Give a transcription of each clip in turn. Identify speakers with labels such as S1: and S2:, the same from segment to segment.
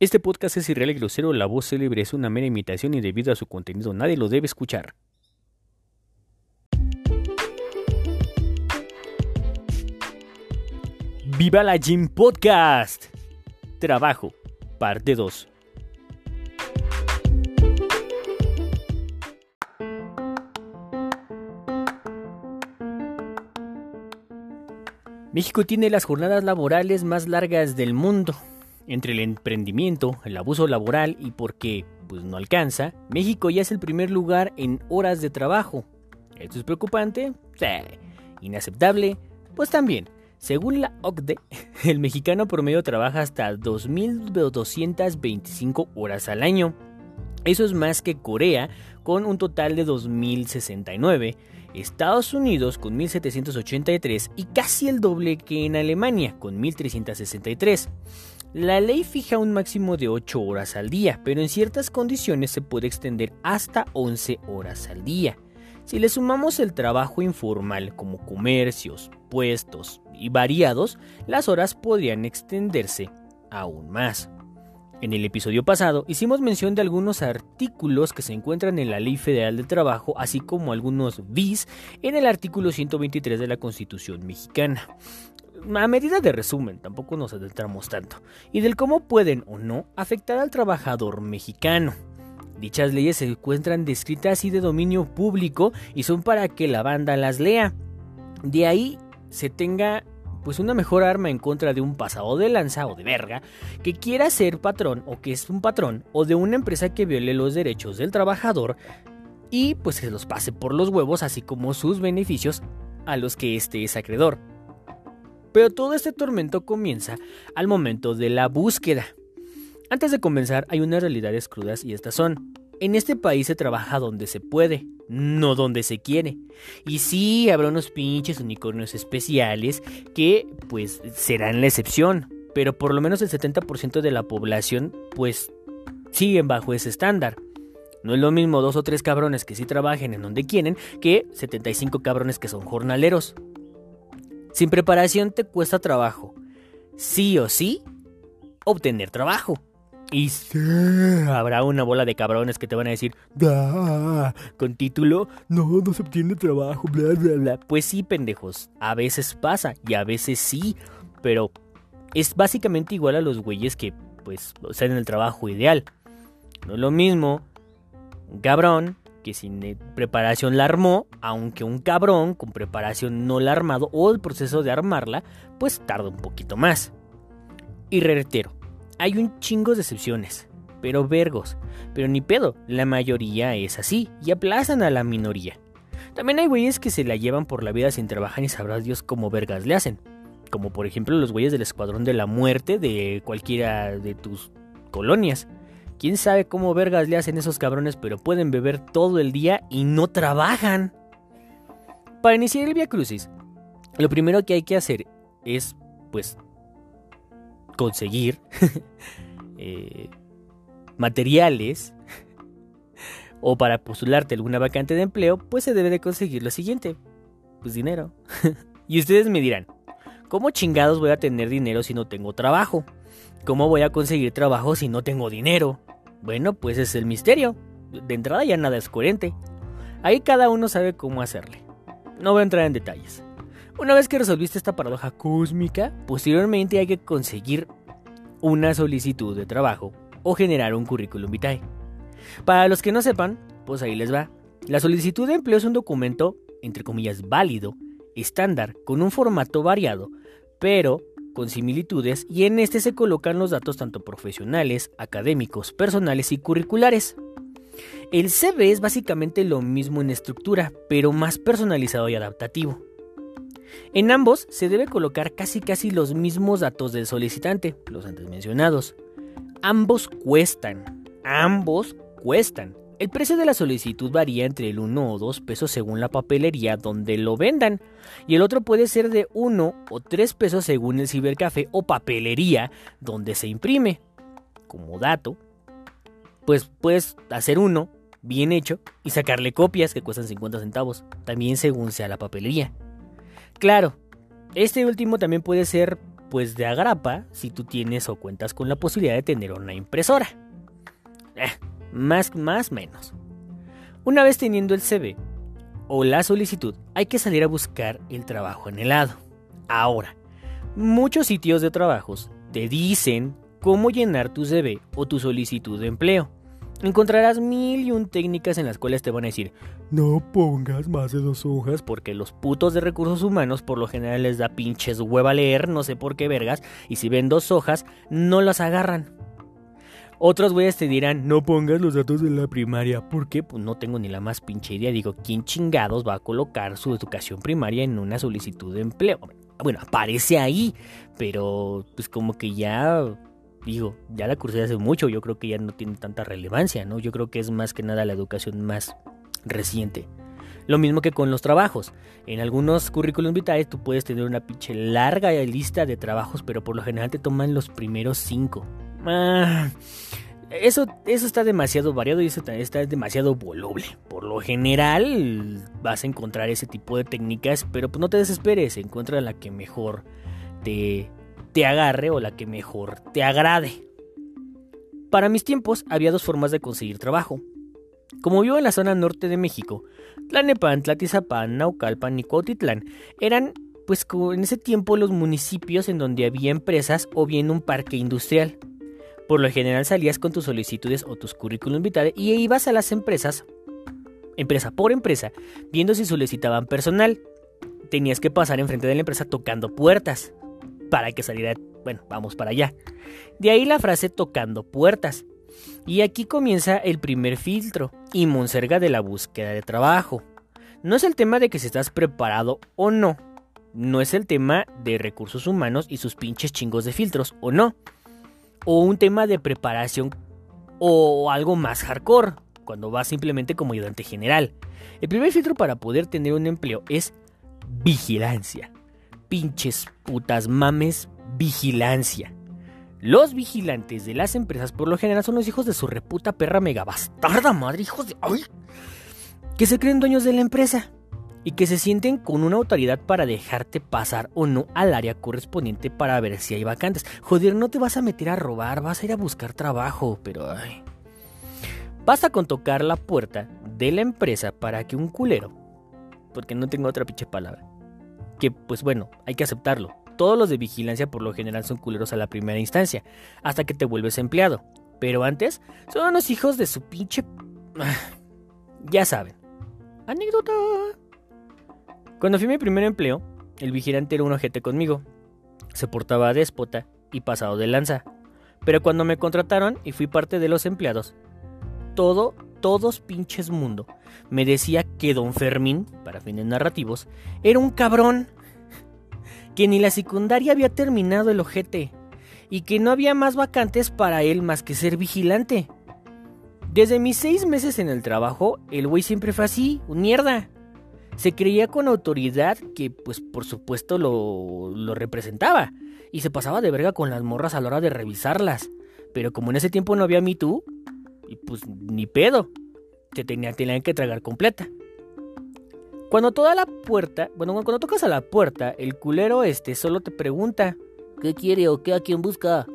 S1: Este podcast es irreal y grosero, la voz célebre es una mera imitación y debido a su contenido nadie lo debe escuchar. ¡Viva la Gym Podcast! Trabajo, parte 2. México tiene las jornadas laborales más largas del mundo. Entre el emprendimiento, el abuso laboral y porque pues no alcanza, México ya es el primer lugar en horas de trabajo. ¿Esto es preocupante? Sí. ¿Inaceptable? Pues también. Según la OCDE, el mexicano promedio trabaja hasta 2.225 horas al año. Eso es más que Corea, con un total de 2.069, Estados Unidos con 1.783 y casi el doble que en Alemania, con 1.363. La ley fija un máximo de 8 horas al día, pero en ciertas condiciones se puede extender hasta 11 horas al día. Si le sumamos el trabajo informal como comercios, puestos y variados, las horas podrían extenderse aún más. En el episodio pasado hicimos mención de algunos artículos que se encuentran en la Ley Federal del Trabajo, así como algunos bis en el artículo 123 de la Constitución mexicana a medida de resumen, tampoco nos adentramos tanto, y del cómo pueden o no afectar al trabajador mexicano. Dichas leyes se encuentran descritas y de dominio público y son para que la banda las lea. De ahí se tenga pues una mejor arma en contra de un pasado de lanza o de verga que quiera ser patrón o que es un patrón o de una empresa que viole los derechos del trabajador y pues se los pase por los huevos así como sus beneficios a los que éste es acreedor. Pero todo este tormento comienza al momento de la búsqueda. Antes de comenzar hay unas realidades crudas y estas son. En este país se trabaja donde se puede, no donde se quiere. Y sí, habrá unos pinches unicornios especiales que pues serán la excepción. Pero por lo menos el 70% de la población pues siguen bajo ese estándar. No es lo mismo dos o tres cabrones que sí trabajen en donde quieren que 75 cabrones que son jornaleros. Sin preparación te cuesta trabajo. Sí o sí, obtener trabajo. Y habrá una bola de cabrones que te van a decir, con título, no, no se obtiene trabajo, bla, bla, bla. Pues sí, pendejos, a veces pasa y a veces sí, pero es básicamente igual a los güeyes que, pues, en el trabajo ideal. No es lo mismo cabrón que sin eh, preparación la armó, aunque un cabrón con preparación no la ha armado o el proceso de armarla, pues tarda un poquito más. Y reitero, hay un chingo de excepciones, pero vergos, pero ni pedo, la mayoría es así y aplazan a la minoría. También hay güeyes que se la llevan por la vida sin trabajar y sabrá Dios cómo vergas le hacen. Como por ejemplo los güeyes del Escuadrón de la Muerte de cualquiera de tus colonias Quién sabe cómo vergas le hacen esos cabrones, pero pueden beber todo el día y no trabajan. Para iniciar el Via Crucis, lo primero que hay que hacer es, pues, conseguir eh, materiales o para postularte alguna vacante de empleo, pues se debe de conseguir lo siguiente, pues dinero. y ustedes me dirán, ¿cómo chingados voy a tener dinero si no tengo trabajo? ¿Cómo voy a conseguir trabajo si no tengo dinero? Bueno, pues es el misterio. De entrada ya nada es coherente. Ahí cada uno sabe cómo hacerle. No voy a entrar en detalles. Una vez que resolviste esta paradoja cósmica, posteriormente hay que conseguir una solicitud de trabajo o generar un currículum vitae. Para los que no sepan, pues ahí les va. La solicitud de empleo es un documento, entre comillas, válido, estándar, con un formato variado, pero con similitudes y en este se colocan los datos tanto profesionales, académicos, personales y curriculares. El CV es básicamente lo mismo en estructura, pero más personalizado y adaptativo. En ambos se debe colocar casi casi los mismos datos del solicitante, los antes mencionados. Ambos cuestan, ambos cuestan. El precio de la solicitud varía entre el 1 o 2 pesos según la papelería donde lo vendan, y el otro puede ser de 1 o 3 pesos según el cibercafé o papelería donde se imprime. Como dato, pues puedes hacer uno bien hecho y sacarle copias que cuestan 50 centavos, también según sea la papelería. Claro, este último también puede ser pues de agrapa si tú tienes o cuentas con la posibilidad de tener una impresora. Eh, más, más, menos. Una vez teniendo el CV o la solicitud, hay que salir a buscar el trabajo en helado. Ahora, muchos sitios de trabajos te dicen cómo llenar tu CV o tu solicitud de empleo. Encontrarás mil y un técnicas en las cuales te van a decir, no pongas más de dos hojas porque los putos de recursos humanos por lo general les da pinches hueva leer, no sé por qué vergas, y si ven dos hojas, no las agarran. Otros güeyes te dirán, no pongas los datos de la primaria. ¿Por qué? Pues no tengo ni la más pinche idea. Digo, ¿quién chingados va a colocar su educación primaria en una solicitud de empleo? Bueno, aparece ahí, pero pues como que ya digo, ya la cursé hace mucho, yo creo que ya no tiene tanta relevancia, ¿no? Yo creo que es más que nada la educación más reciente. Lo mismo que con los trabajos. En algunos currículums vitae tú puedes tener una pinche larga lista de trabajos, pero por lo general te toman los primeros cinco. Ah, eso, eso está demasiado variado y eso está demasiado voluble. Por lo general vas a encontrar ese tipo de técnicas, pero pues no te desesperes, encuentra la que mejor te, te agarre o la que mejor te agrade. Para mis tiempos había dos formas de conseguir trabajo. Como vivo en la zona norte de México, Tlanepantla, Tizapán, Naucalpan y Cuautitlán eran, pues en ese tiempo, los municipios en donde había empresas o bien un parque industrial. Por lo general salías con tus solicitudes o tus currículum vitae y ibas a las empresas, empresa por empresa, viendo si solicitaban personal. Tenías que pasar enfrente de la empresa tocando puertas para que saliera, bueno, vamos para allá. De ahí la frase tocando puertas. Y aquí comienza el primer filtro y monserga de la búsqueda de trabajo. No es el tema de que si estás preparado o no. No es el tema de recursos humanos y sus pinches chingos de filtros o no. O un tema de preparación o algo más hardcore, cuando vas simplemente como ayudante general. El primer filtro para poder tener un empleo es vigilancia pinches putas mames vigilancia. Los vigilantes de las empresas por lo general son los hijos de su reputa perra mega bastarda madre, hijos de... ¡Ay! Que se creen dueños de la empresa y que se sienten con una autoridad para dejarte pasar o no al área correspondiente para ver si hay vacantes. Joder, no te vas a meter a robar, vas a ir a buscar trabajo, pero ay. Basta con tocar la puerta de la empresa para que un culero, porque no tengo otra pinche palabra, que pues bueno, hay que aceptarlo. Todos los de vigilancia por lo general son culeros a la primera instancia, hasta que te vuelves empleado. Pero antes, son unos hijos de su pinche... ya saben. Anécdota. Cuando fui mi primer empleo, el vigilante era un ojete conmigo. Se portaba déspota y pasado de lanza. Pero cuando me contrataron y fui parte de los empleados, todo, todos pinches mundo, me decía que don Fermín, para fines narrativos, era un cabrón, que ni la secundaria había terminado el ojete, y que no había más vacantes para él más que ser vigilante. Desde mis seis meses en el trabajo, el güey siempre fue así, un mierda. Se creía con autoridad que, pues por supuesto, lo, lo representaba, y se pasaba de verga con las morras a la hora de revisarlas. Pero como en ese tiempo no había Me Too, pues ni pedo. Te tenía, tenían que tragar completa. Cuando toda la puerta, bueno, cuando tocas a la puerta, el culero este solo te pregunta qué quiere o qué a quién busca.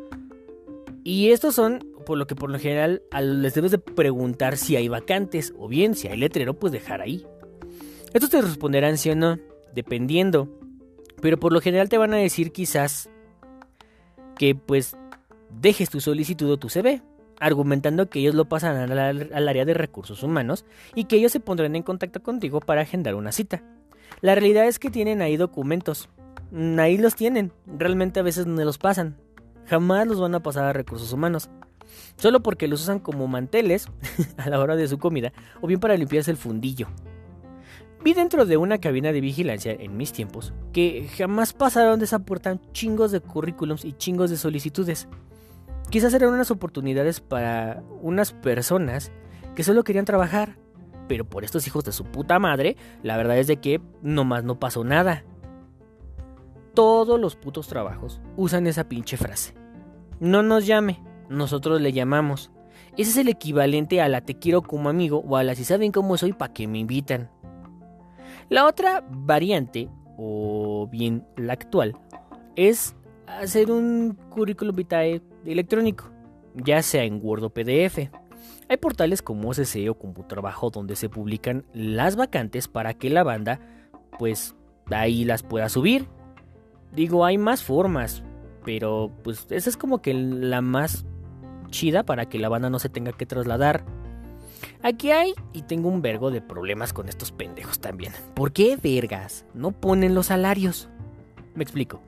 S1: Y estos son por lo que por lo general les debes de preguntar si hay vacantes o bien si hay letrero pues dejar ahí. Estos te responderán sí o no, dependiendo. Pero por lo general te van a decir quizás que pues dejes tu solicitud o tu CV argumentando que ellos lo pasan al, área de recursos humanos y que ellos se pondrán en contacto contigo para agendar una cita. La realidad es que tienen ahí documentos. Mm, ahí los tienen. Realmente a veces no los pasan. Jamás los van a pasar a recursos humanos. Solo porque los usan como manteles a la hora de su comida o bien para limpiarse el fundillo. Vi dentro de una cabina de vigilancia en mis tiempos que jamás pasaron de esa puerta chingos de currículums y chingos de solicitudes. Quizás eran unas oportunidades para unas personas que solo querían trabajar, pero por estos hijos de su puta madre, la verdad es de que nomás no pasó nada. Todos los putos trabajos usan esa pinche frase. No nos llame, nosotros le llamamos. Ese es el equivalente a la te quiero como amigo o a la si saben cómo soy para que me invitan. La otra variante, o bien la actual, es hacer un currículum vitae electrónico, ya sea en Word o PDF. Hay portales como OCC o CompuTrabajo donde se publican las vacantes para que la banda, pues, ahí las pueda subir. Digo, hay más formas, pero pues esa es como que la más chida para que la banda no se tenga que trasladar. Aquí hay, y tengo un vergo de problemas con estos pendejos también. ¿Por qué vergas no ponen los salarios? Me explico.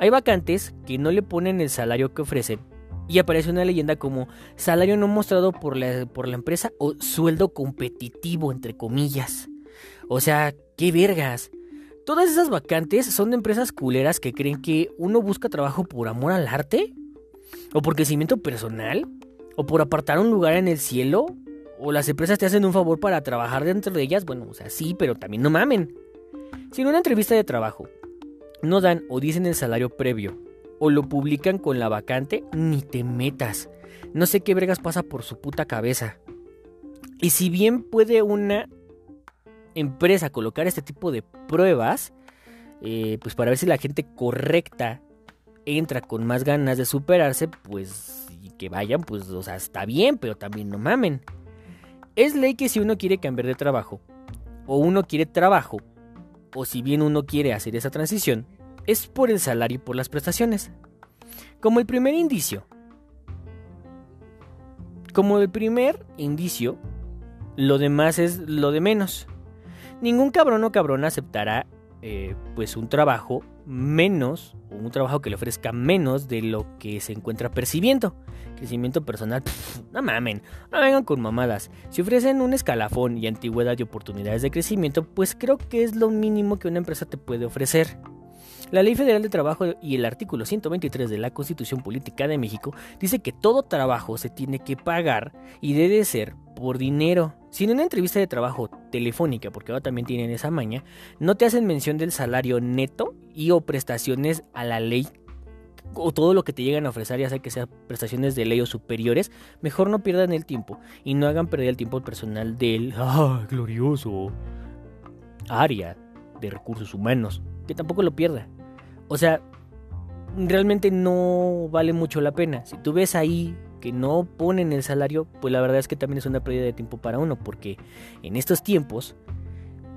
S1: Hay vacantes que no le ponen el salario que ofrecen y aparece una leyenda como salario no mostrado por la, por la empresa o sueldo competitivo, entre comillas. O sea, qué vergas. Todas esas vacantes son de empresas culeras que creen que uno busca trabajo por amor al arte, o por crecimiento personal, o por apartar un lugar en el cielo, o las empresas te hacen un favor para trabajar dentro de ellas. Bueno, o sea, sí, pero también no mamen. Si en una entrevista de trabajo no dan o dicen el salario previo o lo publican con la vacante, ni te metas. No sé qué vergas pasa por su puta cabeza. Y si bien puede una empresa colocar este tipo de pruebas, eh, pues para ver si la gente correcta entra con más ganas de superarse, pues y que vayan, pues, o sea, está bien, pero también no mamen. Es ley que si uno quiere cambiar de trabajo, o uno quiere trabajo, o si bien uno quiere hacer esa transición, es por el salario y por las prestaciones. Como el primer indicio. Como el primer indicio, lo demás es lo de menos. Ningún cabrón o cabrona aceptará eh, pues un trabajo menos, un trabajo que le ofrezca menos de lo que se encuentra percibiendo. Crecimiento personal, no mamen, no vengan con mamadas. Si ofrecen un escalafón y antigüedad y oportunidades de crecimiento, pues creo que es lo mínimo que una empresa te puede ofrecer. La Ley Federal de Trabajo y el artículo 123 de la Constitución Política de México dice que todo trabajo se tiene que pagar y debe ser por dinero. Si en una entrevista de trabajo telefónica, porque ahora también tienen esa maña, no te hacen mención del salario neto y o prestaciones a la ley o todo lo que te llegan a ofrecer, ya sea que sean prestaciones de ley o superiores, mejor no pierdan el tiempo y no hagan perder el tiempo al personal del ah, glorioso área de recursos humanos, que tampoco lo pierda. O sea, realmente no vale mucho la pena. Si tú ves ahí que no ponen el salario, pues la verdad es que también es una pérdida de tiempo para uno, porque en estos tiempos,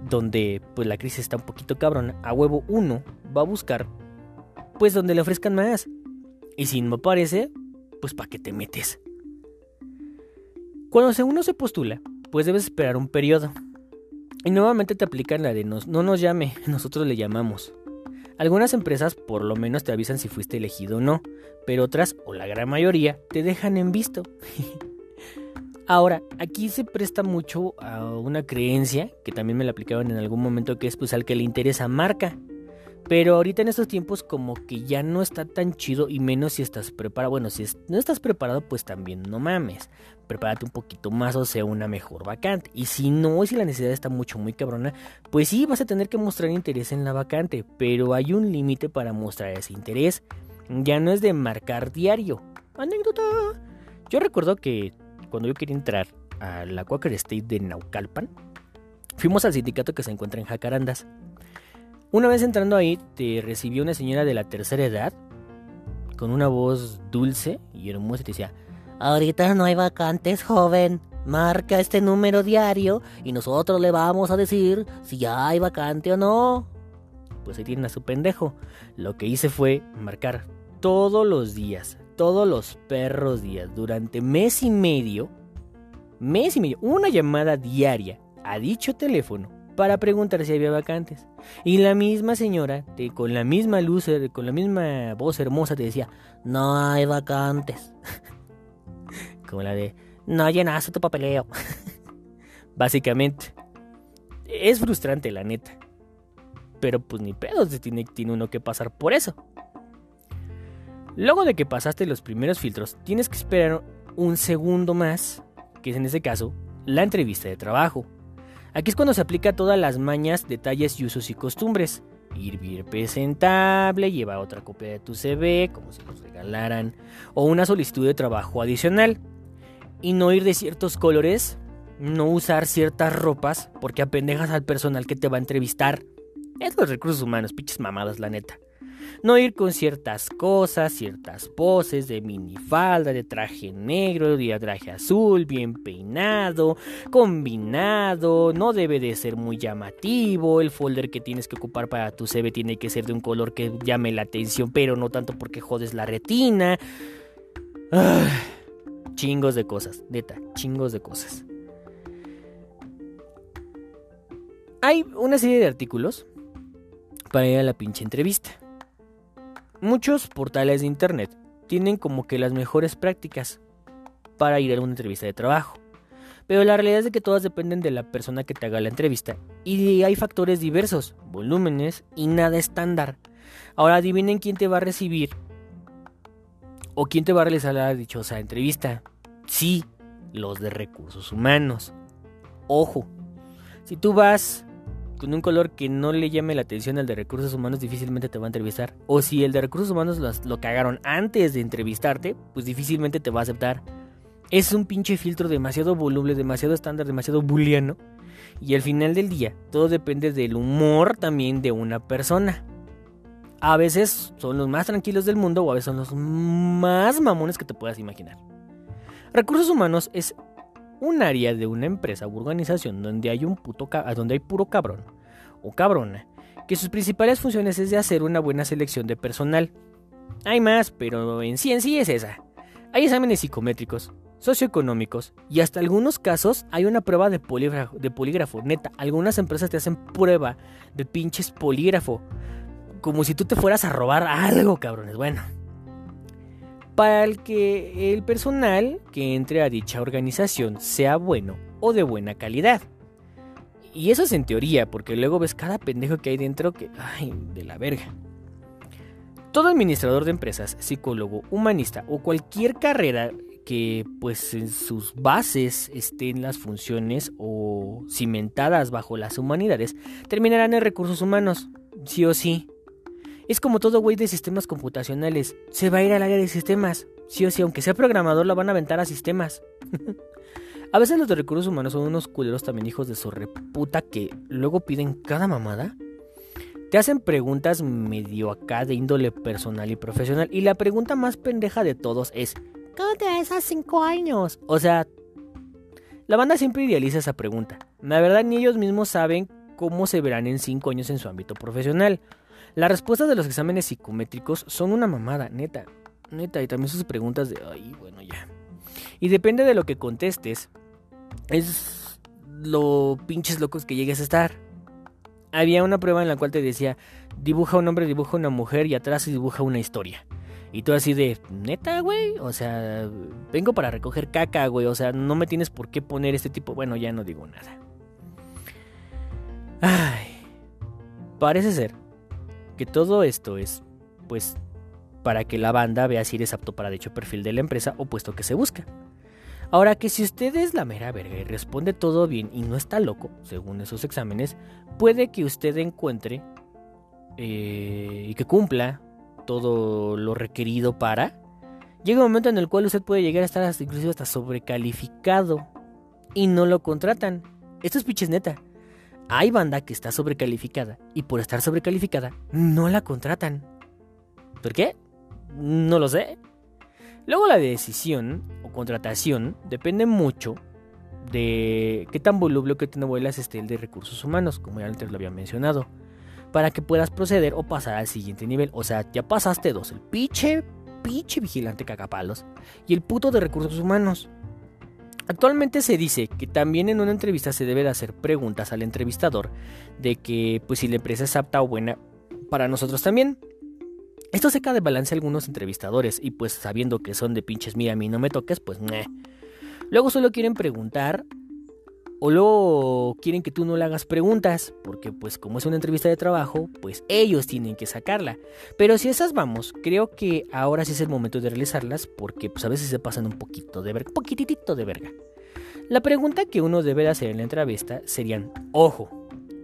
S1: donde pues la crisis está un poquito cabrón, a huevo uno va a buscar pues donde le ofrezcan más. Y si no aparece, pues para qué te metes. Cuando uno se postula, pues debes esperar un periodo. Y nuevamente te aplican la de nos, no nos llame, nosotros le llamamos. Algunas empresas por lo menos te avisan si fuiste elegido o no, pero otras, o la gran mayoría, te dejan en visto. Ahora, aquí se presta mucho a una creencia, que también me la aplicaban en algún momento, que es pues al que le interesa marca. Pero ahorita en estos tiempos como que ya no está tan chido y menos si estás preparado. Bueno, si no estás preparado pues también no mames. Prepárate un poquito más o sea una mejor vacante. Y si no, si la necesidad está mucho, muy cabrona, pues sí vas a tener que mostrar interés en la vacante. Pero hay un límite para mostrar ese interés. Ya no es de marcar diario. Anécdota. Yo recuerdo que cuando yo quería entrar a la Quaker State de Naucalpan, fuimos al sindicato que se encuentra en Jacarandas. Una vez entrando ahí, te recibió una señora de la tercera edad, con una voz dulce y hermosa, y te decía, Ahorita no hay vacantes, joven. Marca este número diario y nosotros le vamos a decir si ya hay vacante o no. Pues ahí tienen a su pendejo. Lo que hice fue marcar todos los días, todos los perros días, durante mes y medio, mes y medio, una llamada diaria a dicho teléfono para preguntar si había vacantes. Y la misma señora, con la misma luz, eh, con la misma voz hermosa, te decía, no hay vacantes. Como la de, no llenaste tu papeleo. Básicamente. Es frustrante, la neta. Pero pues ni pedo, tiene, tiene uno que pasar por eso. Luego de que pasaste los primeros filtros, tienes que esperar un segundo más, que es en este caso la entrevista de trabajo. Aquí es cuando se aplica todas las mañas, detalles y usos y costumbres. Ir bien presentable, llevar otra copia de tu CV, como si nos regalaran, o una solicitud de trabajo adicional. Y no ir de ciertos colores, no usar ciertas ropas, porque apendejas al personal que te va a entrevistar. Es los recursos humanos, pinches mamadas, la neta. No ir con ciertas cosas, ciertas poses de minifalda, de traje negro, de traje azul, bien peinado, combinado, no debe de ser muy llamativo, el folder que tienes que ocupar para tu CV tiene que ser de un color que llame la atención, pero no tanto porque jodes la retina. chingos de cosas, neta, chingos de cosas. Hay una serie de artículos para ir a la pinche entrevista. Muchos portales de internet tienen como que las mejores prácticas para ir a una entrevista de trabajo. Pero la realidad es que todas dependen de la persona que te haga la entrevista. Y hay factores diversos, volúmenes y nada estándar. Ahora adivinen quién te va a recibir o quién te va a realizar la dichosa entrevista. Sí, los de recursos humanos. Ojo, si tú vas con un color que no le llame la atención al de recursos humanos, difícilmente te va a entrevistar. O si el de recursos humanos lo cagaron antes de entrevistarte, pues difícilmente te va a aceptar. Es un pinche filtro demasiado voluble, demasiado estándar, demasiado booleano. Y al final del día, todo depende del humor también de una persona. A veces son los más tranquilos del mundo o a veces son los más mamones que te puedas imaginar. Recursos humanos es un área de una empresa u organización donde hay un puto donde hay puro cabrón o cabrona, que sus principales funciones es de hacer una buena selección de personal. Hay más, pero en sí en sí es esa. Hay exámenes psicométricos, socioeconómicos y hasta algunos casos hay una prueba de polígrafo, de polígrafo. Neta, algunas empresas te hacen prueba de pinches polígrafo. Como si tú te fueras a robar algo, cabrones. Bueno, para el que el personal que entre a dicha organización sea bueno o de buena calidad. Y eso es en teoría, porque luego ves cada pendejo que hay dentro que... ¡Ay, de la verga! Todo administrador de empresas, psicólogo, humanista o cualquier carrera que pues en sus bases estén las funciones o cimentadas bajo las humanidades, terminarán en recursos humanos, sí o sí. Es como todo güey de sistemas computacionales. Se va a ir al área de sistemas. Sí o sí, aunque sea programador, lo van a aventar a sistemas. a veces los de recursos humanos son unos culeros también hijos de su reputa que luego piden cada mamada. Te hacen preguntas medio acá de índole personal y profesional. Y la pregunta más pendeja de todos es: ¿Cómo te ves a 5 años? O sea, la banda siempre idealiza esa pregunta. La verdad, ni ellos mismos saben cómo se verán en 5 años en su ámbito profesional. Las respuestas de los exámenes psicométricos son una mamada, neta. Neta, y también sus preguntas de, ay, bueno, ya. Y depende de lo que contestes, es lo pinches locos que llegues a estar. Había una prueba en la cual te decía, dibuja un hombre, dibuja una mujer y atrás dibuja una historia. Y tú así de, neta, güey, o sea, vengo para recoger caca, güey, o sea, no me tienes por qué poner este tipo, bueno, ya no digo nada. Ay, parece ser que todo esto es, pues, para que la banda vea si eres apto para dicho perfil de la empresa o puesto que se busca. Ahora que si usted es la mera verga y responde todo bien y no está loco, según esos exámenes, puede que usted encuentre eh, y que cumpla todo lo requerido para. Llega un momento en el cual usted puede llegar a estar hasta, inclusive hasta sobrecalificado y no lo contratan. Esto es piches neta. Hay banda que está sobrecalificada y por estar sobrecalificada no la contratan. ¿Por qué? No lo sé. Luego la decisión o contratación depende mucho de qué tan voluble o qué tan abuelas esté el de recursos humanos, como ya antes lo había mencionado, para que puedas proceder o pasar al siguiente nivel. O sea, ya pasaste dos, el pinche, pinche vigilante cagapalos y el puto de recursos humanos. Actualmente se dice que también en una entrevista se debe de hacer preguntas al entrevistador de que pues si la empresa es apta o buena para nosotros también. Esto seca de balance a algunos entrevistadores y pues sabiendo que son de pinches mira a mí no me toques pues meh. Luego solo quieren preguntar o luego quieren que tú no le hagas preguntas, porque pues como es una entrevista de trabajo, pues ellos tienen que sacarla. Pero si esas vamos, creo que ahora sí es el momento de realizarlas, porque pues a veces se pasan un poquito de verga, poquitito de verga. La pregunta que uno debe de hacer en la entrevista serían, ojo,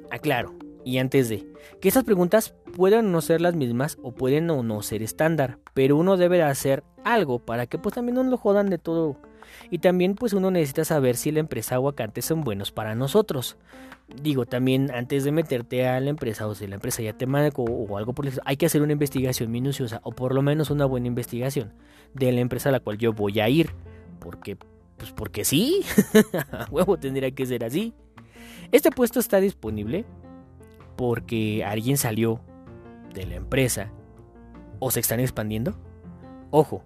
S1: aclaro, y antes de. Que estas preguntas pueden no ser las mismas o pueden o no ser estándar, pero uno debe de hacer algo para que pues también no lo jodan de todo. Y también pues uno necesita saber si la empresa aguacates son buenos para nosotros. Digo, también antes de meterte a la empresa o si la empresa ya te marcó o algo por eso, hay que hacer una investigación minuciosa o por lo menos una buena investigación de la empresa a la cual yo voy a ir. Porque, pues porque sí, huevo tendría que ser así. Este puesto está disponible porque alguien salió de la empresa o se están expandiendo. Ojo,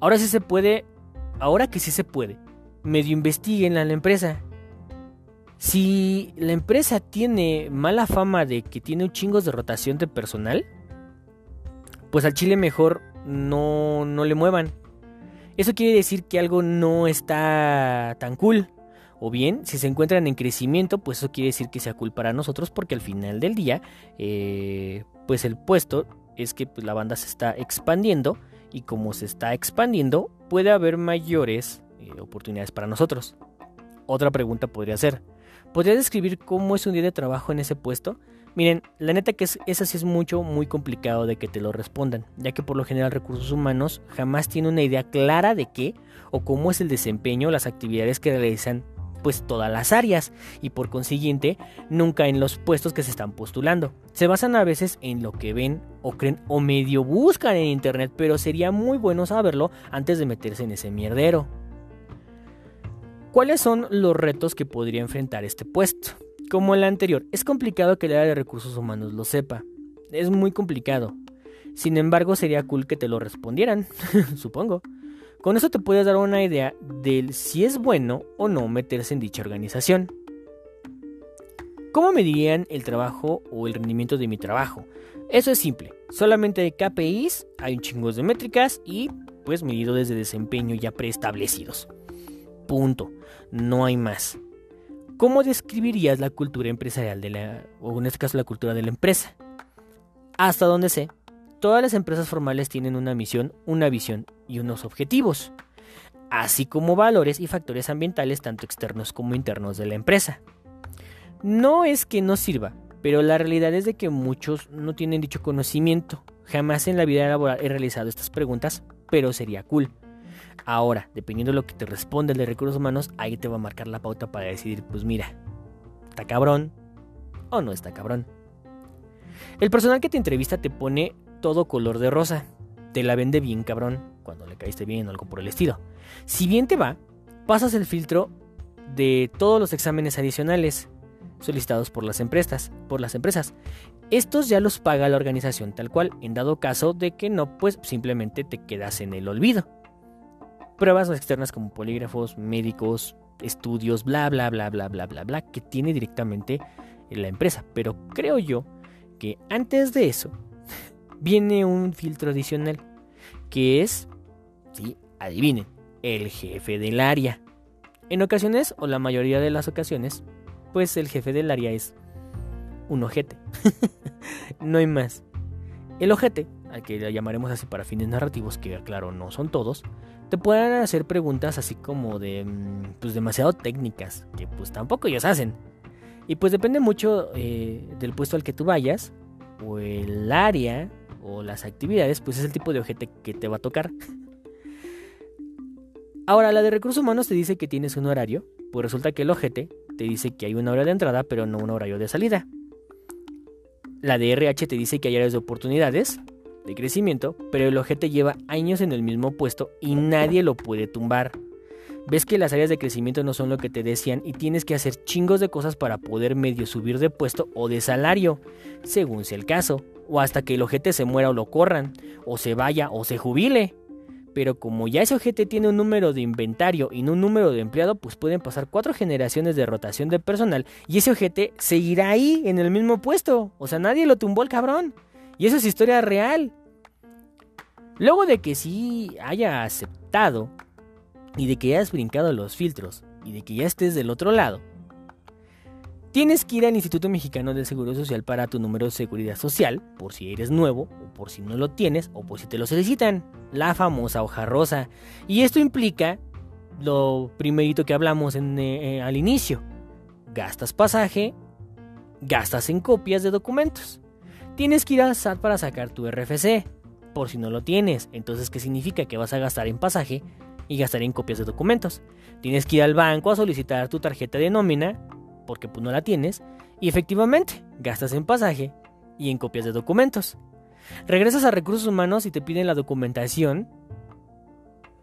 S1: ahora sí se puede, ahora que sí se puede, medio investiguen a la empresa. Si la empresa tiene mala fama de que tiene un chingos de rotación de personal, pues al chile mejor no, no le muevan. Eso quiere decir que algo no está tan cool. O bien, si se encuentran en crecimiento, pues eso quiere decir que sea cool para nosotros porque al final del día, eh, pues el puesto es que pues, la banda se está expandiendo y como se está expandiendo, puede haber mayores eh, oportunidades para nosotros. Otra pregunta podría ser, ¿podría describir cómo es un día de trabajo en ese puesto? Miren, la neta que es, es así es mucho, muy complicado de que te lo respondan, ya que por lo general recursos humanos jamás tiene una idea clara de qué o cómo es el desempeño, las actividades que realizan pues todas las áreas y por consiguiente nunca en los puestos que se están postulando. Se basan a veces en lo que ven o creen o medio buscan en internet, pero sería muy bueno saberlo antes de meterse en ese mierdero. ¿Cuáles son los retos que podría enfrentar este puesto? Como el anterior, es complicado que el área de recursos humanos lo sepa. Es muy complicado. Sin embargo, sería cool que te lo respondieran, supongo. Con eso te puedes dar una idea de si es bueno o no meterse en dicha organización. ¿Cómo medirían el trabajo o el rendimiento de mi trabajo? Eso es simple. Solamente hay KPIs, hay un chingo de métricas y pues medido desde desempeño ya preestablecidos. Punto. No hay más. ¿Cómo describirías la cultura empresarial de la, o en este caso la cultura de la empresa? Hasta donde sé, Todas las empresas formales tienen una misión, una visión y unos objetivos, así como valores y factores ambientales tanto externos como internos de la empresa. No es que no sirva, pero la realidad es de que muchos no tienen dicho conocimiento. Jamás en la vida laboral he realizado estas preguntas, pero sería cool. Ahora, dependiendo de lo que te responde el de recursos humanos, ahí te va a marcar la pauta para decidir, pues mira, ¿está cabrón o no está cabrón? El personal que te entrevista te pone todo color de rosa. Te la vende bien cabrón cuando le caíste bien o algo por el estilo. Si bien te va, pasas el filtro de todos los exámenes adicionales solicitados por las empresas, por las empresas. Estos ya los paga la organización tal cual, en dado caso de que no, pues simplemente te quedas en el olvido. Pruebas externas como polígrafos, médicos, estudios, bla bla bla bla bla bla bla que tiene directamente la empresa, pero creo yo que antes de eso viene un filtro adicional, que es, sí, adivinen, el jefe del área. En ocasiones, o la mayoría de las ocasiones, pues el jefe del área es un ojete. no hay más. El ojete, al que llamaremos así para fines narrativos, que claro, no son todos, te pueden hacer preguntas así como de, mm, pues demasiado técnicas, que pues tampoco ellos hacen. Y pues depende mucho eh, del puesto al que tú vayas, o el área o las actividades, pues es el tipo de ojete que te va a tocar. Ahora, la de recursos humanos te dice que tienes un horario, pues resulta que el ojete te dice que hay una hora de entrada, pero no un horario de salida. La de RH te dice que hay áreas de oportunidades, de crecimiento, pero el ojete lleva años en el mismo puesto y nadie lo puede tumbar. Ves que las áreas de crecimiento no son lo que te decían y tienes que hacer chingos de cosas para poder medio subir de puesto o de salario, según sea el caso o hasta que el ojete se muera o lo corran, o se vaya o se jubile. Pero como ya ese ojete tiene un número de inventario y no un número de empleado, pues pueden pasar cuatro generaciones de rotación de personal y ese ojete seguirá ahí en el mismo puesto. O sea, nadie lo tumbó el cabrón. Y eso es historia real. Luego de que sí haya aceptado y de que hayas brincado los filtros y de que ya estés del otro lado, Tienes que ir al Instituto Mexicano del Seguro Social para tu número de seguridad social, por si eres nuevo, o por si no lo tienes, o por si te lo solicitan. La famosa hoja rosa. Y esto implica lo primerito que hablamos en, eh, al inicio. Gastas pasaje, gastas en copias de documentos. Tienes que ir al SAT para sacar tu RFC, por si no lo tienes. Entonces, ¿qué significa? Que vas a gastar en pasaje y gastar en copias de documentos. Tienes que ir al banco a solicitar tu tarjeta de nómina, porque pues no la tienes, y efectivamente, gastas en pasaje y en copias de documentos. Regresas a recursos humanos y te piden la documentación,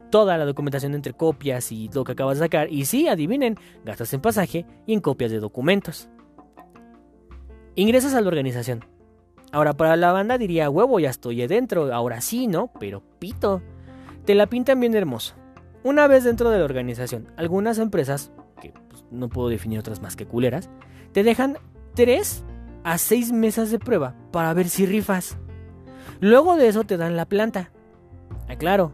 S1: toda la documentación entre copias y lo que acabas de sacar, y sí, adivinen, gastas en pasaje y en copias de documentos. Ingresas a la organización. Ahora para la banda diría, huevo, ya estoy adentro, ahora sí, ¿no? Pero pito. Te la pintan bien hermoso. Una vez dentro de la organización, algunas empresas, que pues, no puedo definir otras más que culeras, te dejan 3 a 6 mesas de prueba para ver si rifas. Luego de eso te dan la planta. Aclaro.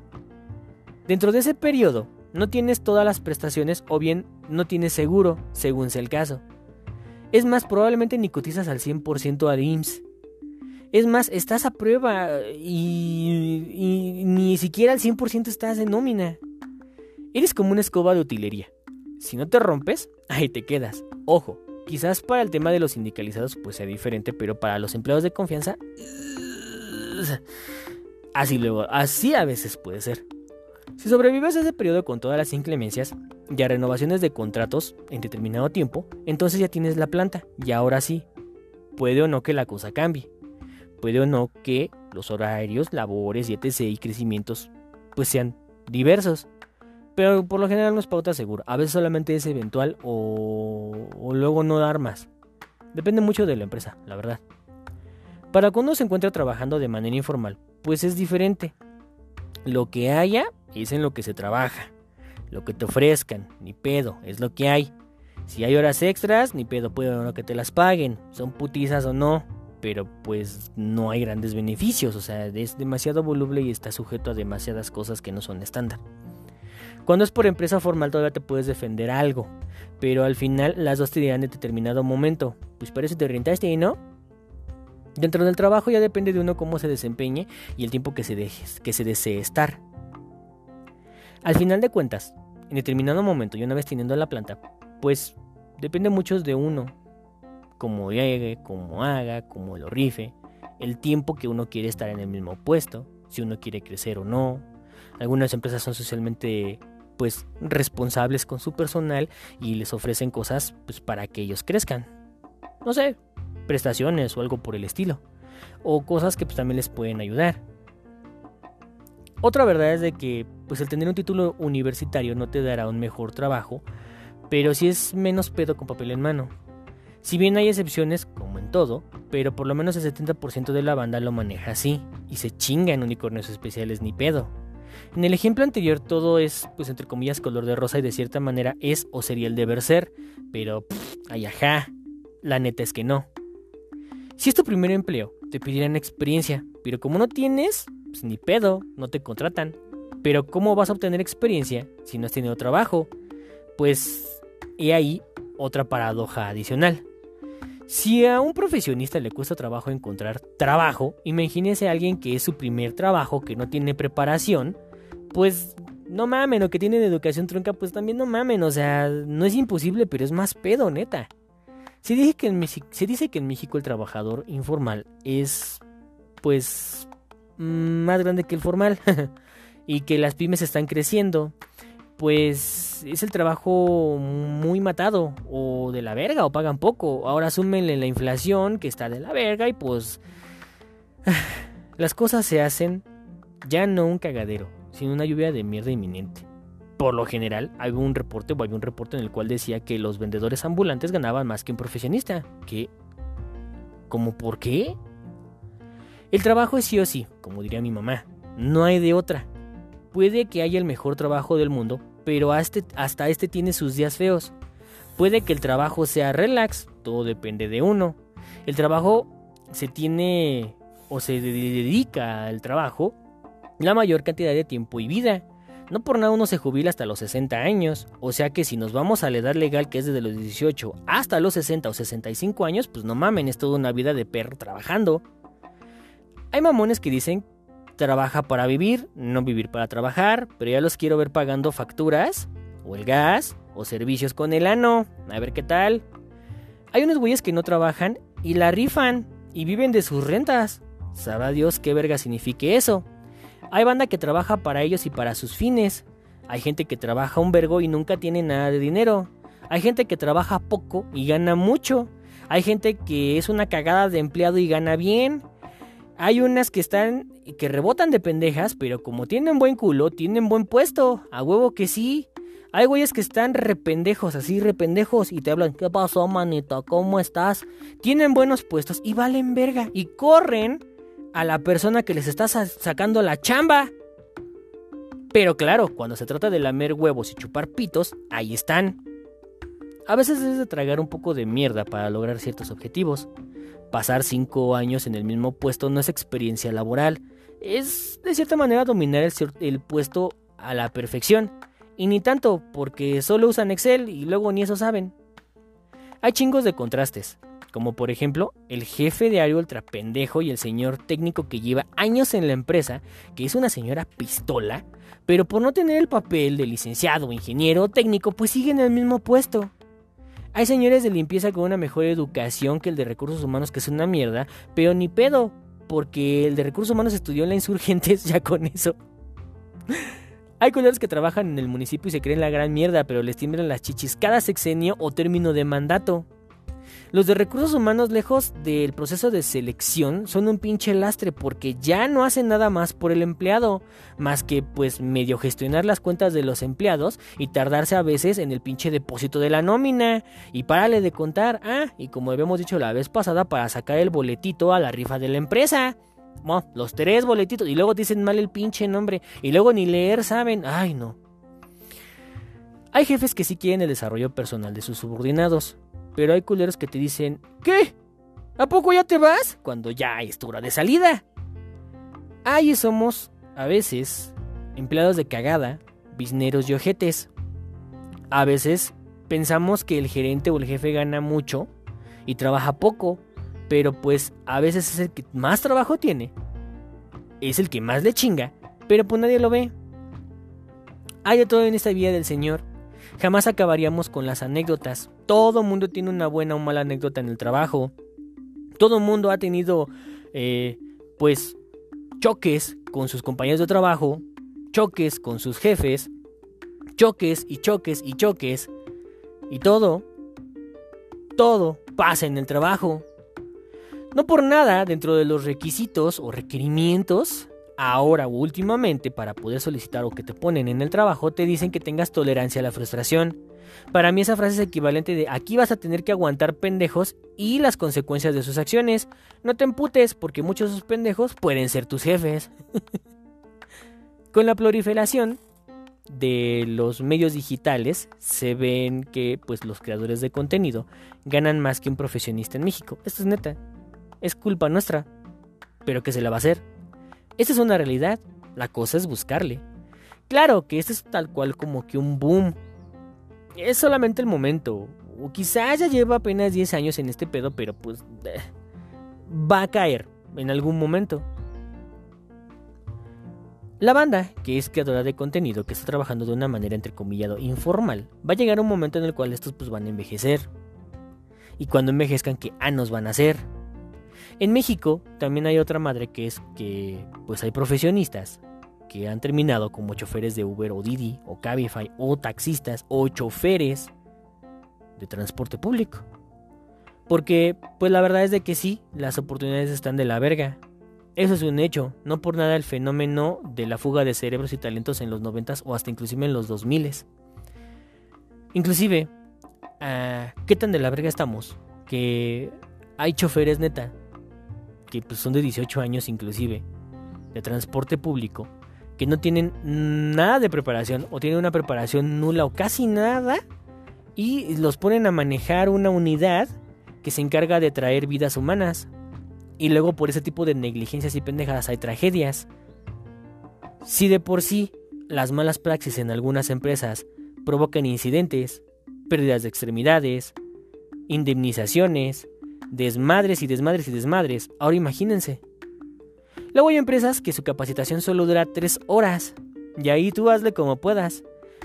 S1: Dentro de ese periodo no tienes todas las prestaciones o bien no tienes seguro, según sea el caso. Es más, probablemente ni cotizas al 100% al IMSS. Es más, estás a prueba y, y ni siquiera al 100% estás en nómina. Eres como una escoba de utilería. Si no te rompes, ahí te quedas. Ojo, quizás para el tema de los sindicalizados pues sea diferente, pero para los empleados de confianza así luego, así a veces puede ser. Si sobrevives ese periodo con todas las inclemencias y a renovaciones de contratos en determinado tiempo, entonces ya tienes la planta y ahora sí, puede o no que la cosa cambie. Puede o no que los horarios, labores y etc. y crecimientos pues sean diversos. Pero por lo general no es pauta segura. A veces solamente es eventual o, o luego no dar más. Depende mucho de la empresa, la verdad. Para cuando se encuentra trabajando de manera informal, pues es diferente. Lo que haya es en lo que se trabaja. Lo que te ofrezcan, ni pedo, es lo que hay. Si hay horas extras, ni pedo, puede no que te las paguen. Son putizas o no, pero pues no hay grandes beneficios. O sea, es demasiado voluble y está sujeto a demasiadas cosas que no son estándar. Cuando es por empresa formal todavía te puedes defender algo, pero al final las dos te dirán en determinado momento, pues para eso te orientaste y no. Dentro del trabajo ya depende de uno cómo se desempeñe y el tiempo que se, deje, que se desee estar. Al final de cuentas, en determinado momento y una vez teniendo la planta, pues depende mucho de uno, cómo llegue, cómo haga, cómo lo rife, el tiempo que uno quiere estar en el mismo puesto, si uno quiere crecer o no. Algunas empresas son socialmente pues responsables con su personal y les ofrecen cosas pues para que ellos crezcan. No sé, prestaciones o algo por el estilo. O cosas que pues también les pueden ayudar. Otra verdad es de que pues el tener un título universitario no te dará un mejor trabajo, pero si es menos pedo con papel en mano. Si bien hay excepciones, como en todo, pero por lo menos el 70% de la banda lo maneja así, y se chinga en unicornios especiales ni pedo. En el ejemplo anterior todo es, pues entre comillas, color de rosa y de cierta manera es o sería el deber ser, pero, ay ajá, la neta es que no. Si es tu primer empleo, te pedirán experiencia, pero como no tienes, pues ni pedo, no te contratan. Pero ¿cómo vas a obtener experiencia si no has tenido trabajo? Pues he ahí otra paradoja adicional. Si a un profesionista le cuesta trabajo encontrar trabajo, imagínese a alguien que es su primer trabajo, que no tiene preparación, pues no mamen, o que tienen educación trunca, pues también no mamen, o sea, no es imposible, pero es más pedo, neta. Se dice que en, México, se dice que en México el trabajador informal es, pues, mm, más grande que el formal y que las pymes están creciendo. Pues es el trabajo muy matado o de la verga o pagan poco. Ahora súmenle la inflación que está de la verga y pues las cosas se hacen ya no un cagadero, sino una lluvia de mierda inminente por lo general, había un reporte o había un reporte en el cual decía que los vendedores ambulantes ganaban más que un profesionista. ¿Qué? ¿Cómo por qué? El trabajo es sí o sí, como diría mi mamá. No hay de otra. Puede que haya el mejor trabajo del mundo, pero hasta este, tiene sus días feos. Puede que el trabajo sea relax, todo depende de uno. El trabajo se tiene o se dedica al trabajo la mayor cantidad de tiempo y vida. No por nada uno se jubila hasta los 60 años, o sea que si nos vamos a la edad legal que es desde los 18 hasta los 60 o 65 años, pues no mamen, es toda una vida de perro trabajando. Hay mamones que dicen trabaja para vivir, no vivir para trabajar, pero ya los quiero ver pagando facturas, o el gas, o servicios con el ano, a ver qué tal. Hay unos güeyes que no trabajan y la rifan y viven de sus rentas. Sabrá Dios qué verga signifique eso. Hay banda que trabaja para ellos y para sus fines. Hay gente que trabaja un vergo y nunca tiene nada de dinero. Hay gente que trabaja poco y gana mucho. Hay gente que es una cagada de empleado y gana bien. Hay unas que están que rebotan de pendejas, pero como tienen buen culo, tienen buen puesto. A huevo que sí. Hay güeyes que están rependejos, así rependejos, y te hablan, ¿qué pasó, manito? ¿Cómo estás? Tienen buenos puestos y valen verga. Y corren a la persona que les está sacando la chamba. Pero claro, cuando se trata de lamer huevos y chupar pitos, ahí están. A veces es de tragar un poco de mierda para lograr ciertos objetivos. Pasar cinco años en el mismo puesto no es experiencia laboral, es de cierta manera dominar el, puesto a la perfección. Y ni tanto, porque solo usan Excel y luego ni eso saben. Hay chingos de contrastes, como por ejemplo el jefe de área ultra y el señor técnico que lleva años en la empresa, que es una señora pistola, pero por no tener el papel de licenciado, ingeniero o técnico, pues sigue en el mismo puesto. Hay señores de limpieza con una mejor educación que el de recursos humanos, que es una mierda, pero ni pedo, porque el de recursos humanos estudió en la Insurgentes ya con eso. Hay culeros que trabajan en el municipio y se creen la gran mierda, pero les tiemblan las chichis cada sexenio o término de mandato. Los de recursos humanos, lejos del proceso de selección, son un pinche lastre porque ya no hacen nada más por el empleado, más que pues medio gestionar las cuentas de los empleados y tardarse a veces en el pinche depósito de la nómina. Y párale de contar, ah, y como habíamos dicho la vez pasada, para sacar el boletito a la rifa de la empresa. Bueno, los tres boletitos y luego dicen mal el pinche nombre y luego ni leer saben. Ay, no. Hay jefes que sí quieren el desarrollo personal de sus subordinados, pero hay culeros que te dicen, ¿qué? ¿A poco ya te vas? Cuando ya es tu hora de salida. Ahí somos, a veces, empleados de cagada, bisneros y ojetes. A veces pensamos que el gerente o el jefe gana mucho y trabaja poco, pero pues a veces es el que más trabajo tiene. Es el que más le chinga, pero pues nadie lo ve. Hay de todo en esta vida del Señor Jamás acabaríamos con las anécdotas. Todo mundo tiene una buena o mala anécdota en el trabajo. Todo mundo ha tenido, eh, pues, choques con sus compañeros de trabajo, choques con sus jefes, choques y choques y choques. Y todo, todo pasa en el trabajo. No por nada, dentro de los requisitos o requerimientos, ahora últimamente para poder solicitar o que te ponen en el trabajo, te dicen que tengas tolerancia a la frustración. Para mí esa frase es equivalente de aquí vas a tener que aguantar pendejos y las consecuencias de sus acciones. No te emputes porque muchos de esos pendejos pueden ser tus jefes. Con la proliferación de los medios digitales se ven que pues los creadores de contenido ganan más que un profesionista en México. Esto es neta. Es culpa nuestra. Pero ¿qué se la va a hacer? Esta es una realidad, la cosa es buscarle. Claro que este es tal cual como que un boom. Es solamente el momento. O quizás ya lleva apenas 10 años en este pedo, pero pues eh, va a caer en algún momento. La banda, que es creadora de contenido, que está trabajando de una manera entrecomillado informal, va a llegar un momento en el cual estos pues van a envejecer. Y cuando envejezcan, ¿qué años van a hacer? En México también hay otra madre que es que pues hay profesionistas que han terminado como choferes de Uber o Didi o Cabify o taxistas o choferes de transporte público. Porque pues la verdad es de que sí, las oportunidades están de la verga. Eso es un hecho, no por nada el fenómeno de la fuga de cerebros y talentos en los 90 o hasta inclusive en los 2000 Inclusive, ah, ¿qué tan de la verga estamos? Que hay choferes neta que pues, son de 18 años inclusive, de transporte público, que no tienen nada de preparación o tienen una preparación nula o casi nada y los ponen a manejar una unidad que se encarga de traer vidas humanas. Y luego por ese tipo de negligencias y pendejadas hay tragedias. Si de por sí las malas praxis en algunas empresas provocan incidentes, pérdidas de extremidades, indemnizaciones, desmadres y desmadres y desmadres. Ahora imagínense. Luego hay empresas que su capacitación solo dura 3 horas. Y ahí tú hazle como puedas.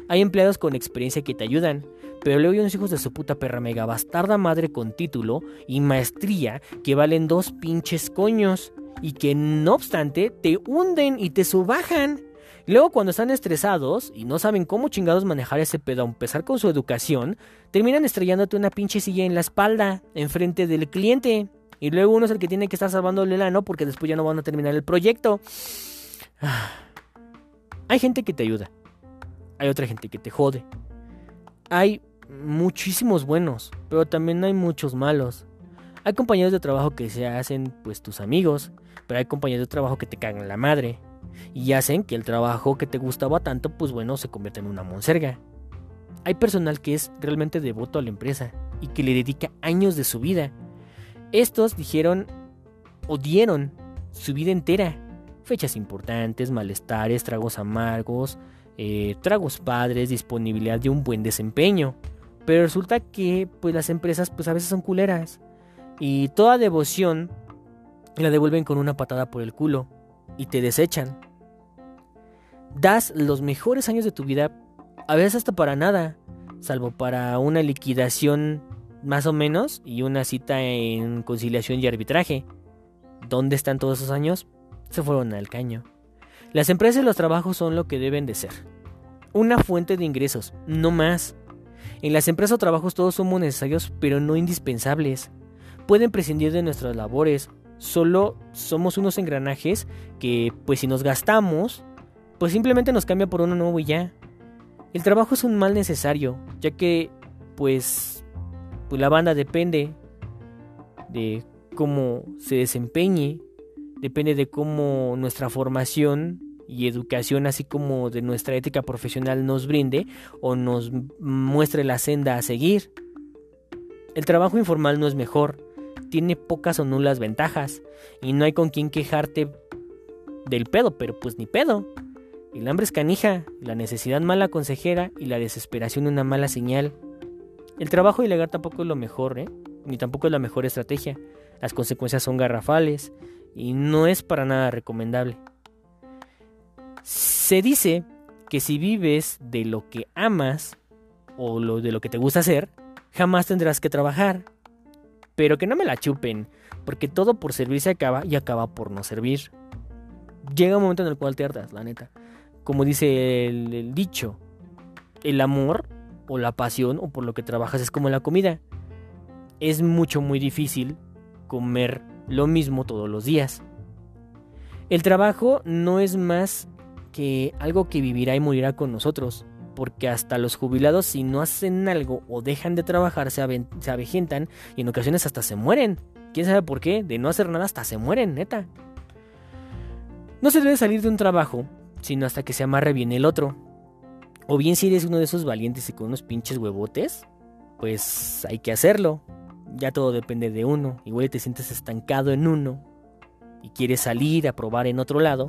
S1: Hay empleados con experiencia que te ayudan, pero luego hay unos hijos de su puta perra mega bastarda madre con título y maestría que valen dos pinches coños y que no obstante te hunden y te subajan. Luego cuando están estresados y no saben cómo chingados manejar ese pedo a empezar con su educación, terminan estrellándote una pinche silla en la espalda, enfrente del cliente. Y luego uno es el que tiene que estar salvándole el ano porque después ya no van a terminar el proyecto. Hay gente que te ayuda. Hay otra gente que te jode. Hay muchísimos buenos, pero también hay muchos malos. Hay compañeros de trabajo que se hacen pues tus amigos, pero hay compañeros de trabajo que te cagan la madre y hacen que el trabajo que te gustaba tanto pues bueno se convierta en una monserga. Hay personal que es realmente devoto a la empresa y que le dedica años de su vida. Estos dijeron o dieron su vida entera. Fechas importantes, malestares, tragos amargos, eh, tragos padres, disponibilidad de un buen desempeño. Pero resulta que pues las empresas pues a veces son culeras. Y toda devoción la devuelven con una patada por el culo. Y te desechan. Das los mejores años de tu vida, a veces hasta para nada. Salvo para una liquidación más o menos y una cita en conciliación y arbitraje. ¿Dónde están todos esos años? Se fueron al caño. Las empresas y los trabajos son lo que deben de ser. Una fuente de ingresos, no más. En las empresas o trabajos todos somos necesarios, pero no indispensables. Pueden prescindir de nuestras labores, solo somos unos engranajes que, pues si nos gastamos, pues simplemente nos cambia por uno nuevo y ya. El trabajo es un mal necesario, ya que, pues, pues la banda depende de cómo se desempeñe depende de cómo nuestra formación y educación, así como de nuestra ética profesional nos brinde o nos muestre la senda a seguir. El trabajo informal no es mejor, tiene pocas o nulas ventajas y no hay con quien quejarte del pedo, pero pues ni pedo. El hambre es canija, la necesidad mala consejera y la desesperación una mala señal. El trabajo ilegal tampoco es lo mejor, ¿eh? ni tampoco es la mejor estrategia. Las consecuencias son garrafales y no es para nada recomendable. Se dice que si vives de lo que amas o de lo que te gusta hacer, jamás tendrás que trabajar. Pero que no me la chupen, porque todo por servir se acaba y acaba por no servir. Llega un momento en el cual te hartas, la neta. Como dice el, el dicho, el amor o la pasión o por lo que trabajas es como la comida. Es mucho, muy difícil comer lo mismo todos los días. El trabajo no es más que algo que vivirá y morirá con nosotros, porque hasta los jubilados si no hacen algo o dejan de trabajar se, avejentan y en ocasiones hasta se mueren. ¿Quién sabe por qué? De no hacer nada hasta se mueren, neta. No se debe salir de un trabajo, sino hasta que se amarre bien el otro. O bien si eres uno de esos valientes y con unos pinches huevotes, pues hay que hacerlo ya todo depende de uno. Igual te sientes estancado en uno y quieres salir a probar en otro lado,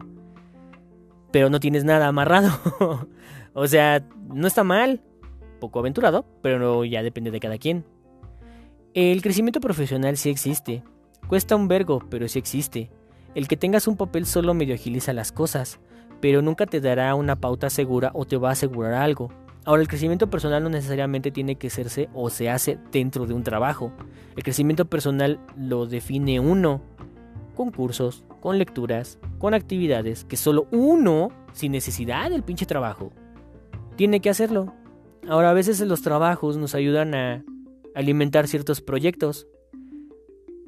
S1: pero no tienes nada amarrado. o sea, no está mal, poco aventurado, pero ya depende de cada quien. El crecimiento profesional sí existe. Cuesta un vergo, pero sí existe. El que tengas un papel solo medio agiliza las cosas, pero nunca te dará una pauta segura o te va a asegurar algo. Ahora, el crecimiento personal no necesariamente tiene que hacerse o se hace dentro de un trabajo. El crecimiento personal lo define uno, con cursos, con lecturas, con actividades, que solo uno, sin necesidad del pinche trabajo, tiene que hacerlo. Ahora, a veces los trabajos nos ayudan a alimentar ciertos proyectos.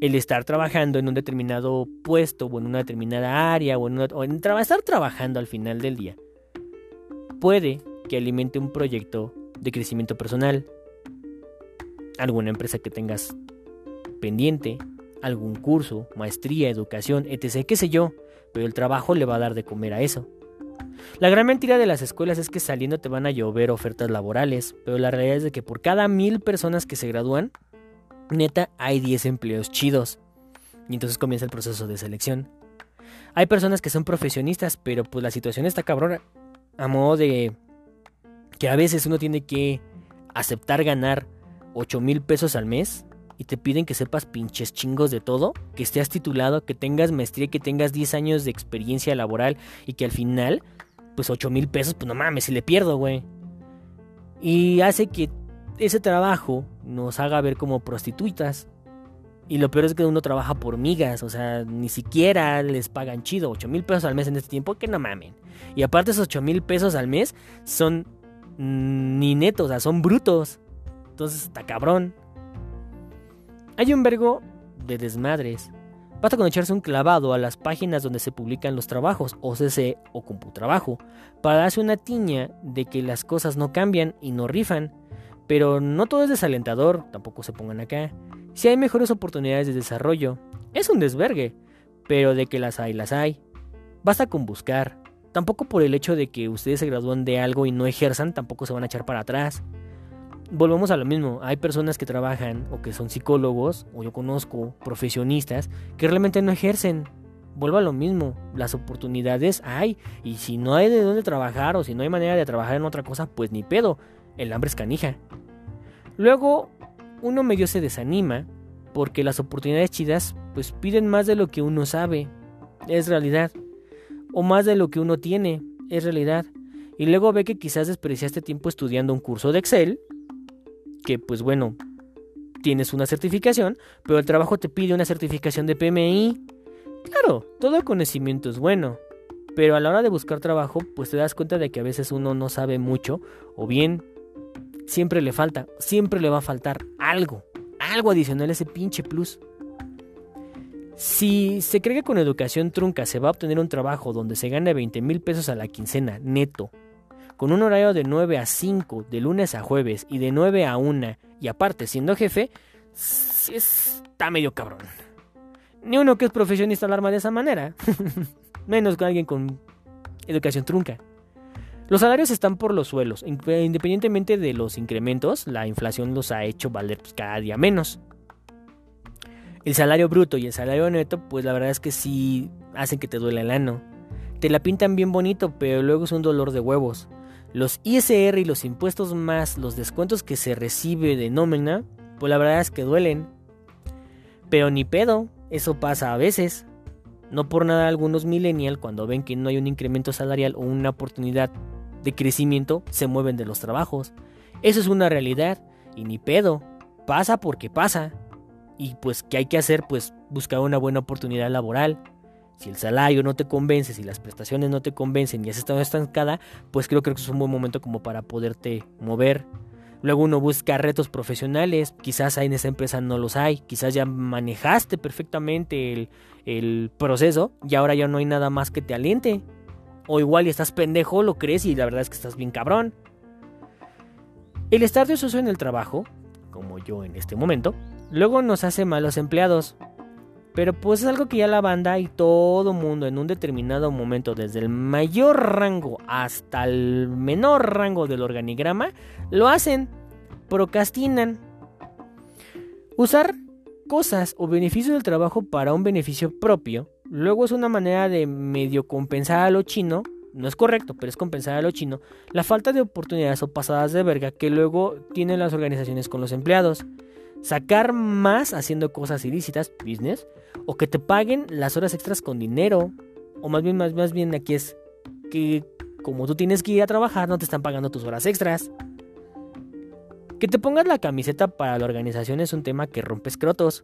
S1: El estar trabajando en un determinado puesto o en una determinada área o en, o en estar trabajando al final del día puede que alimente un proyecto de crecimiento personal, alguna empresa que tengas pendiente, algún curso, maestría, educación, etc., qué sé yo, pero el trabajo le va a dar de comer a eso. La gran mentira de las escuelas es que saliendo te van a llover ofertas laborales, pero la realidad es de que por cada mil personas que se gradúan, neta hay 10 empleos chidos. Y entonces comienza el proceso de selección. Hay personas que son profesionistas, pero pues la situación está cabrona. A modo de que a veces uno tiene que aceptar ganar 8 mil pesos al mes y te piden que sepas pinches chingos de todo, que estés titulado, que tengas maestría, que tengas 10 años de experiencia laboral y que al final, pues 8 mil pesos, pues no mames, si le pierdo, güey. Y hace que ese trabajo nos haga ver como prostitutas. Y lo peor es que uno trabaja por migas, o sea, ni siquiera les pagan chido, 8 mil pesos al mes en este tiempo, que no mamen. Y aparte esos 8 mil pesos al mes son mm, ni netos, o sea, son brutos. Entonces está cabrón. Hay un vergo de desmadres. Basta con echarse un clavado a las páginas donde se publican los trabajos, OCC o Computrabajo, para darse una tiña de que las cosas no cambian y no rifan. Pero no todo es desalentador, tampoco se pongan acá. Si hay mejores oportunidades de desarrollo, es un desvergue, pero de que las hay, las hay. Basta con buscar. Tampoco por el hecho de que ustedes se gradúan de algo y no ejerzan, tampoco se van a echar para atrás volvemos a lo mismo. Hay personas que trabajan o que son psicólogos, o yo conozco profesionistas, que realmente no ejercen. Vuelvo a lo mismo. Las oportunidades hay. Y si no hay de dónde trabajar o si no hay manera de trabajar en otra cosa, pues ni pedo. El hambre es canija. Luego, uno medio se desanima porque las oportunidades chidas pues piden más de lo que uno sabe. Es realidad. O más de lo que uno tiene. Es realidad. Y luego ve que quizás despreciaste tiempo estudiando un curso de Excel que pues bueno, tienes una certificación, pero el trabajo te pide una certificación de PMI. Claro, todo conocimiento es bueno, pero a la hora de buscar trabajo, pues te das cuenta de que a veces uno no sabe mucho, o bien siempre le falta, siempre le va a faltar algo, algo adicional a ese pinche plus. Si se cree que con educación trunca se va a obtener un trabajo donde se gane 20 mil pesos a la quincena neto, con un horario de 9 a 5, de lunes a jueves, y de 9 a 1, y aparte siendo jefe, está medio cabrón. Ni uno que es profesionista alarma de esa manera. Menos que alguien con educación trunca. Los salarios están por los suelos. Independientemente de los incrementos, la inflación los ha hecho valer pues, cada día menos. El salario bruto y el salario neto, pues la verdad es que sí hacen que te duele el ano. Te la pintan bien bonito, pero luego es un dolor de huevos. Los ISR y los impuestos más los descuentos que se recibe de nómina, pues la verdad es que duelen. Pero ni pedo, eso pasa a veces. No por nada algunos millennial cuando ven que no hay un incremento salarial o una oportunidad de crecimiento se mueven de los trabajos. Eso es una realidad y ni pedo. Pasa porque pasa. Y pues ¿qué hay que hacer? Pues buscar una buena oportunidad laboral. Si el salario no te convence, si las prestaciones no te convencen y has estado estancada, pues creo, que es un buen momento como para poderte mover. Luego uno busca retos profesionales, quizás en esa empresa no los hay, quizás ya manejaste perfectamente el, proceso y ahora ya no hay nada más que te aliente. O igual estás pendejo, lo crees y la verdad es que estás bien cabrón. El estar de en el trabajo, como yo en este momento, luego nos hace malos empleados. Pero pues es algo que ya la banda y todo mundo en un determinado momento, desde el mayor rango hasta el menor rango del organigrama, lo hacen, procrastinan. Usar cosas o beneficios del trabajo para un beneficio propio, luego es una manera de medio compensar a lo chino, no es correcto, pero es compensar a lo chino, la falta de oportunidades o pasadas de verga que luego tienen las organizaciones con los empleados sacar más haciendo cosas ilícitas, business, o que te paguen las horas extras con dinero, o más bien, más, bien aquí es que como tú tienes que ir a trabajar, no te están pagando tus horas extras. Que te pongas la camiseta para la organización es un tema que rompe escrotos.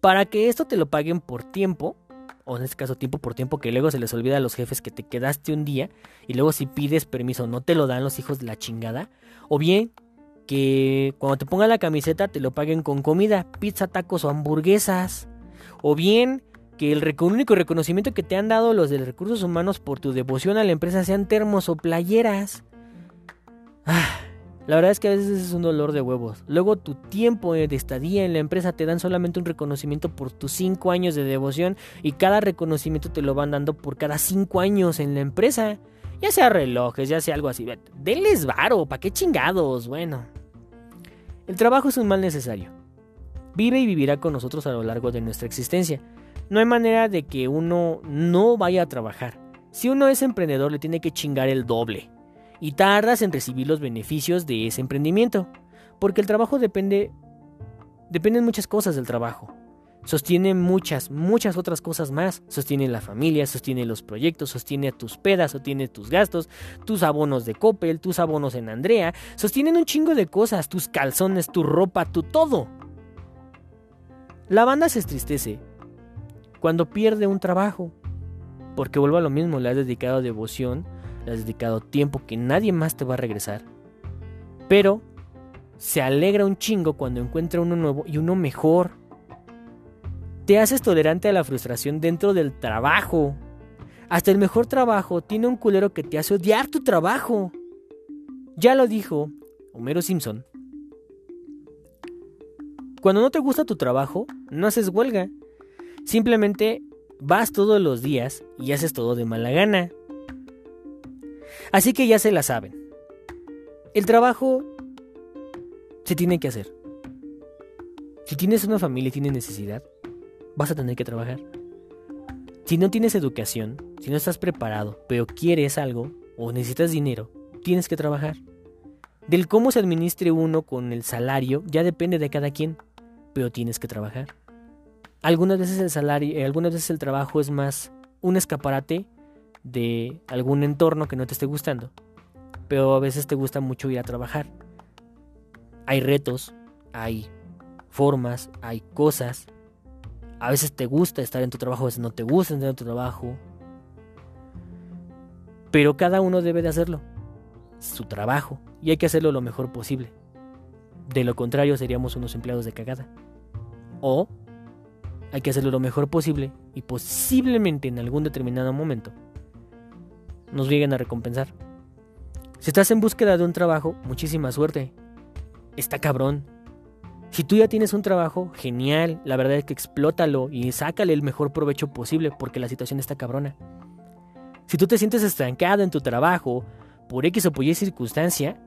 S1: Para que esto te lo paguen por tiempo, o en este caso tiempo por tiempo, que luego se les olvida a los jefes que te quedaste un día y luego si pides permiso no te lo dan los hijos de la chingada, o bien que cuando te pongan la camiseta te lo paguen con comida, pizza, tacos o hamburguesas. O bien que el único reconocimiento que te han dado los de recursos humanos por tu devoción a la empresa sean termos o playeras. Ah, la verdad es que a veces es un dolor de huevos. Luego tu tiempo de estadía en la empresa te dan solamente un reconocimiento por tus 5 años de devoción y cada reconocimiento te lo van dando por cada 5 años en la empresa. Ya sea relojes, ya sea algo así. Denles varo, ¿para qué chingados? Bueno, el trabajo es un mal necesario. Vive y vivirá con nosotros a lo largo de nuestra existencia. No hay manera de que uno no vaya a trabajar. Si uno es emprendedor le tiene que chingar el doble. Y tardas en recibir los beneficios de ese emprendimiento. Porque el trabajo depende... Dependen muchas cosas del trabajo. Sostiene muchas, muchas otras cosas más. Sostiene la familia, sostiene los proyectos, sostiene tus pedas, sostiene tus gastos, tus abonos de Coppel, tus abonos en Andrea, sostienen un chingo de cosas, tus calzones, tu ropa, tu todo. La banda se estristece cuando pierde un trabajo, porque vuelve a lo mismo, le has dedicado devoción, le has dedicado tiempo que nadie más te va a regresar. Pero se alegra un chingo cuando encuentra uno nuevo y uno mejor te haces tolerante a la frustración dentro del trabajo. Hasta el mejor trabajo tiene un culero que te hace odiar tu trabajo. Ya lo dijo Homero Simpson. Cuando no te gusta tu trabajo, no haces huelga. Simplemente vas todos los días y haces todo de mala gana. Así que ya se la saben. El trabajo se tiene que hacer. Si tienes una familia y tienes necesidad, vas a tener que trabajar. Si no tienes educación, si no estás preparado, pero quieres algo o necesitas dinero, tienes que trabajar. Del cómo se administre uno con el salario ya depende de cada quien, pero tienes que trabajar. Algunas veces el salario, eh, algunas veces el trabajo es más un escaparate de algún entorno que no te esté gustando, pero a veces te gusta mucho ir a trabajar. Hay retos, hay formas, hay cosas a veces te gusta estar en tu trabajo, a veces no te gusta estar en tu trabajo. Pero cada uno debe de hacerlo. Su trabajo. Y hay que hacerlo lo mejor posible. De lo contrario seríamos unos empleados de cagada. O hay que hacerlo lo mejor posible y posiblemente en algún determinado momento nos lleguen a recompensar. Si estás en búsqueda de un trabajo, muchísima suerte. Está cabrón. Si tú ya tienes un trabajo, genial, la verdad es que explótalo y sácale el mejor provecho posible porque la situación está cabrona. Si tú te sientes estancado en tu trabajo, por X o Y circunstancia,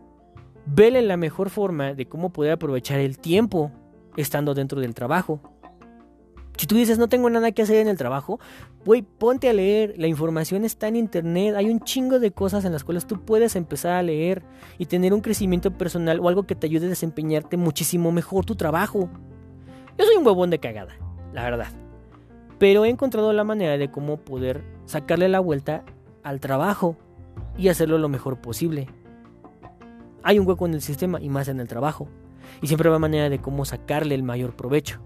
S1: vele la mejor forma de cómo poder aprovechar el tiempo estando dentro del trabajo. Si tú dices no tengo nada que hacer en el trabajo, güey, ponte a leer. La información está en internet. Hay un chingo de cosas en las cuales tú puedes empezar a leer y tener un crecimiento personal o algo que te ayude a desempeñarte muchísimo mejor tu trabajo. Yo soy un huevón de cagada, la verdad. Pero he encontrado la manera de cómo poder sacarle la vuelta al trabajo y hacerlo lo mejor posible. Hay un hueco en el sistema y más en el trabajo. Y siempre va manera de cómo sacarle el mayor provecho.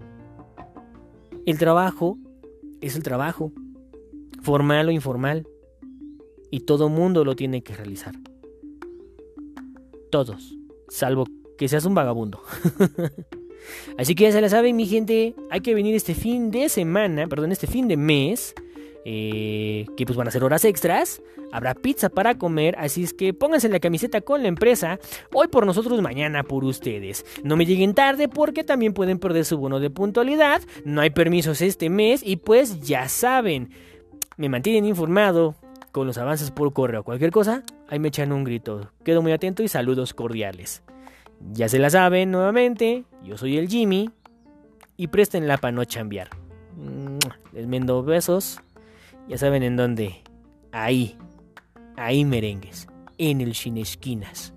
S1: El trabajo es el trabajo, formal o informal, y todo mundo lo tiene que realizar. Todos, salvo que seas un vagabundo. Así que ya se la saben, mi gente, hay que venir este fin de semana, perdón, este fin de mes eh, que pues van a ser horas extras. Habrá pizza para comer, así es que pónganse la camiseta con la empresa. Hoy por nosotros, mañana por ustedes. No me lleguen tarde porque también pueden perder su bono de puntualidad. No hay permisos este mes y pues ya saben, me mantienen informado con los avances por correo. Cualquier cosa, ahí me echan un grito. Quedo muy atento y saludos cordiales. Ya se la saben nuevamente, yo soy el Jimmy y presten la para no chambear. Les mando besos. Ya saben en dónde. Ahí. Ahí merengues. En el sin esquinas.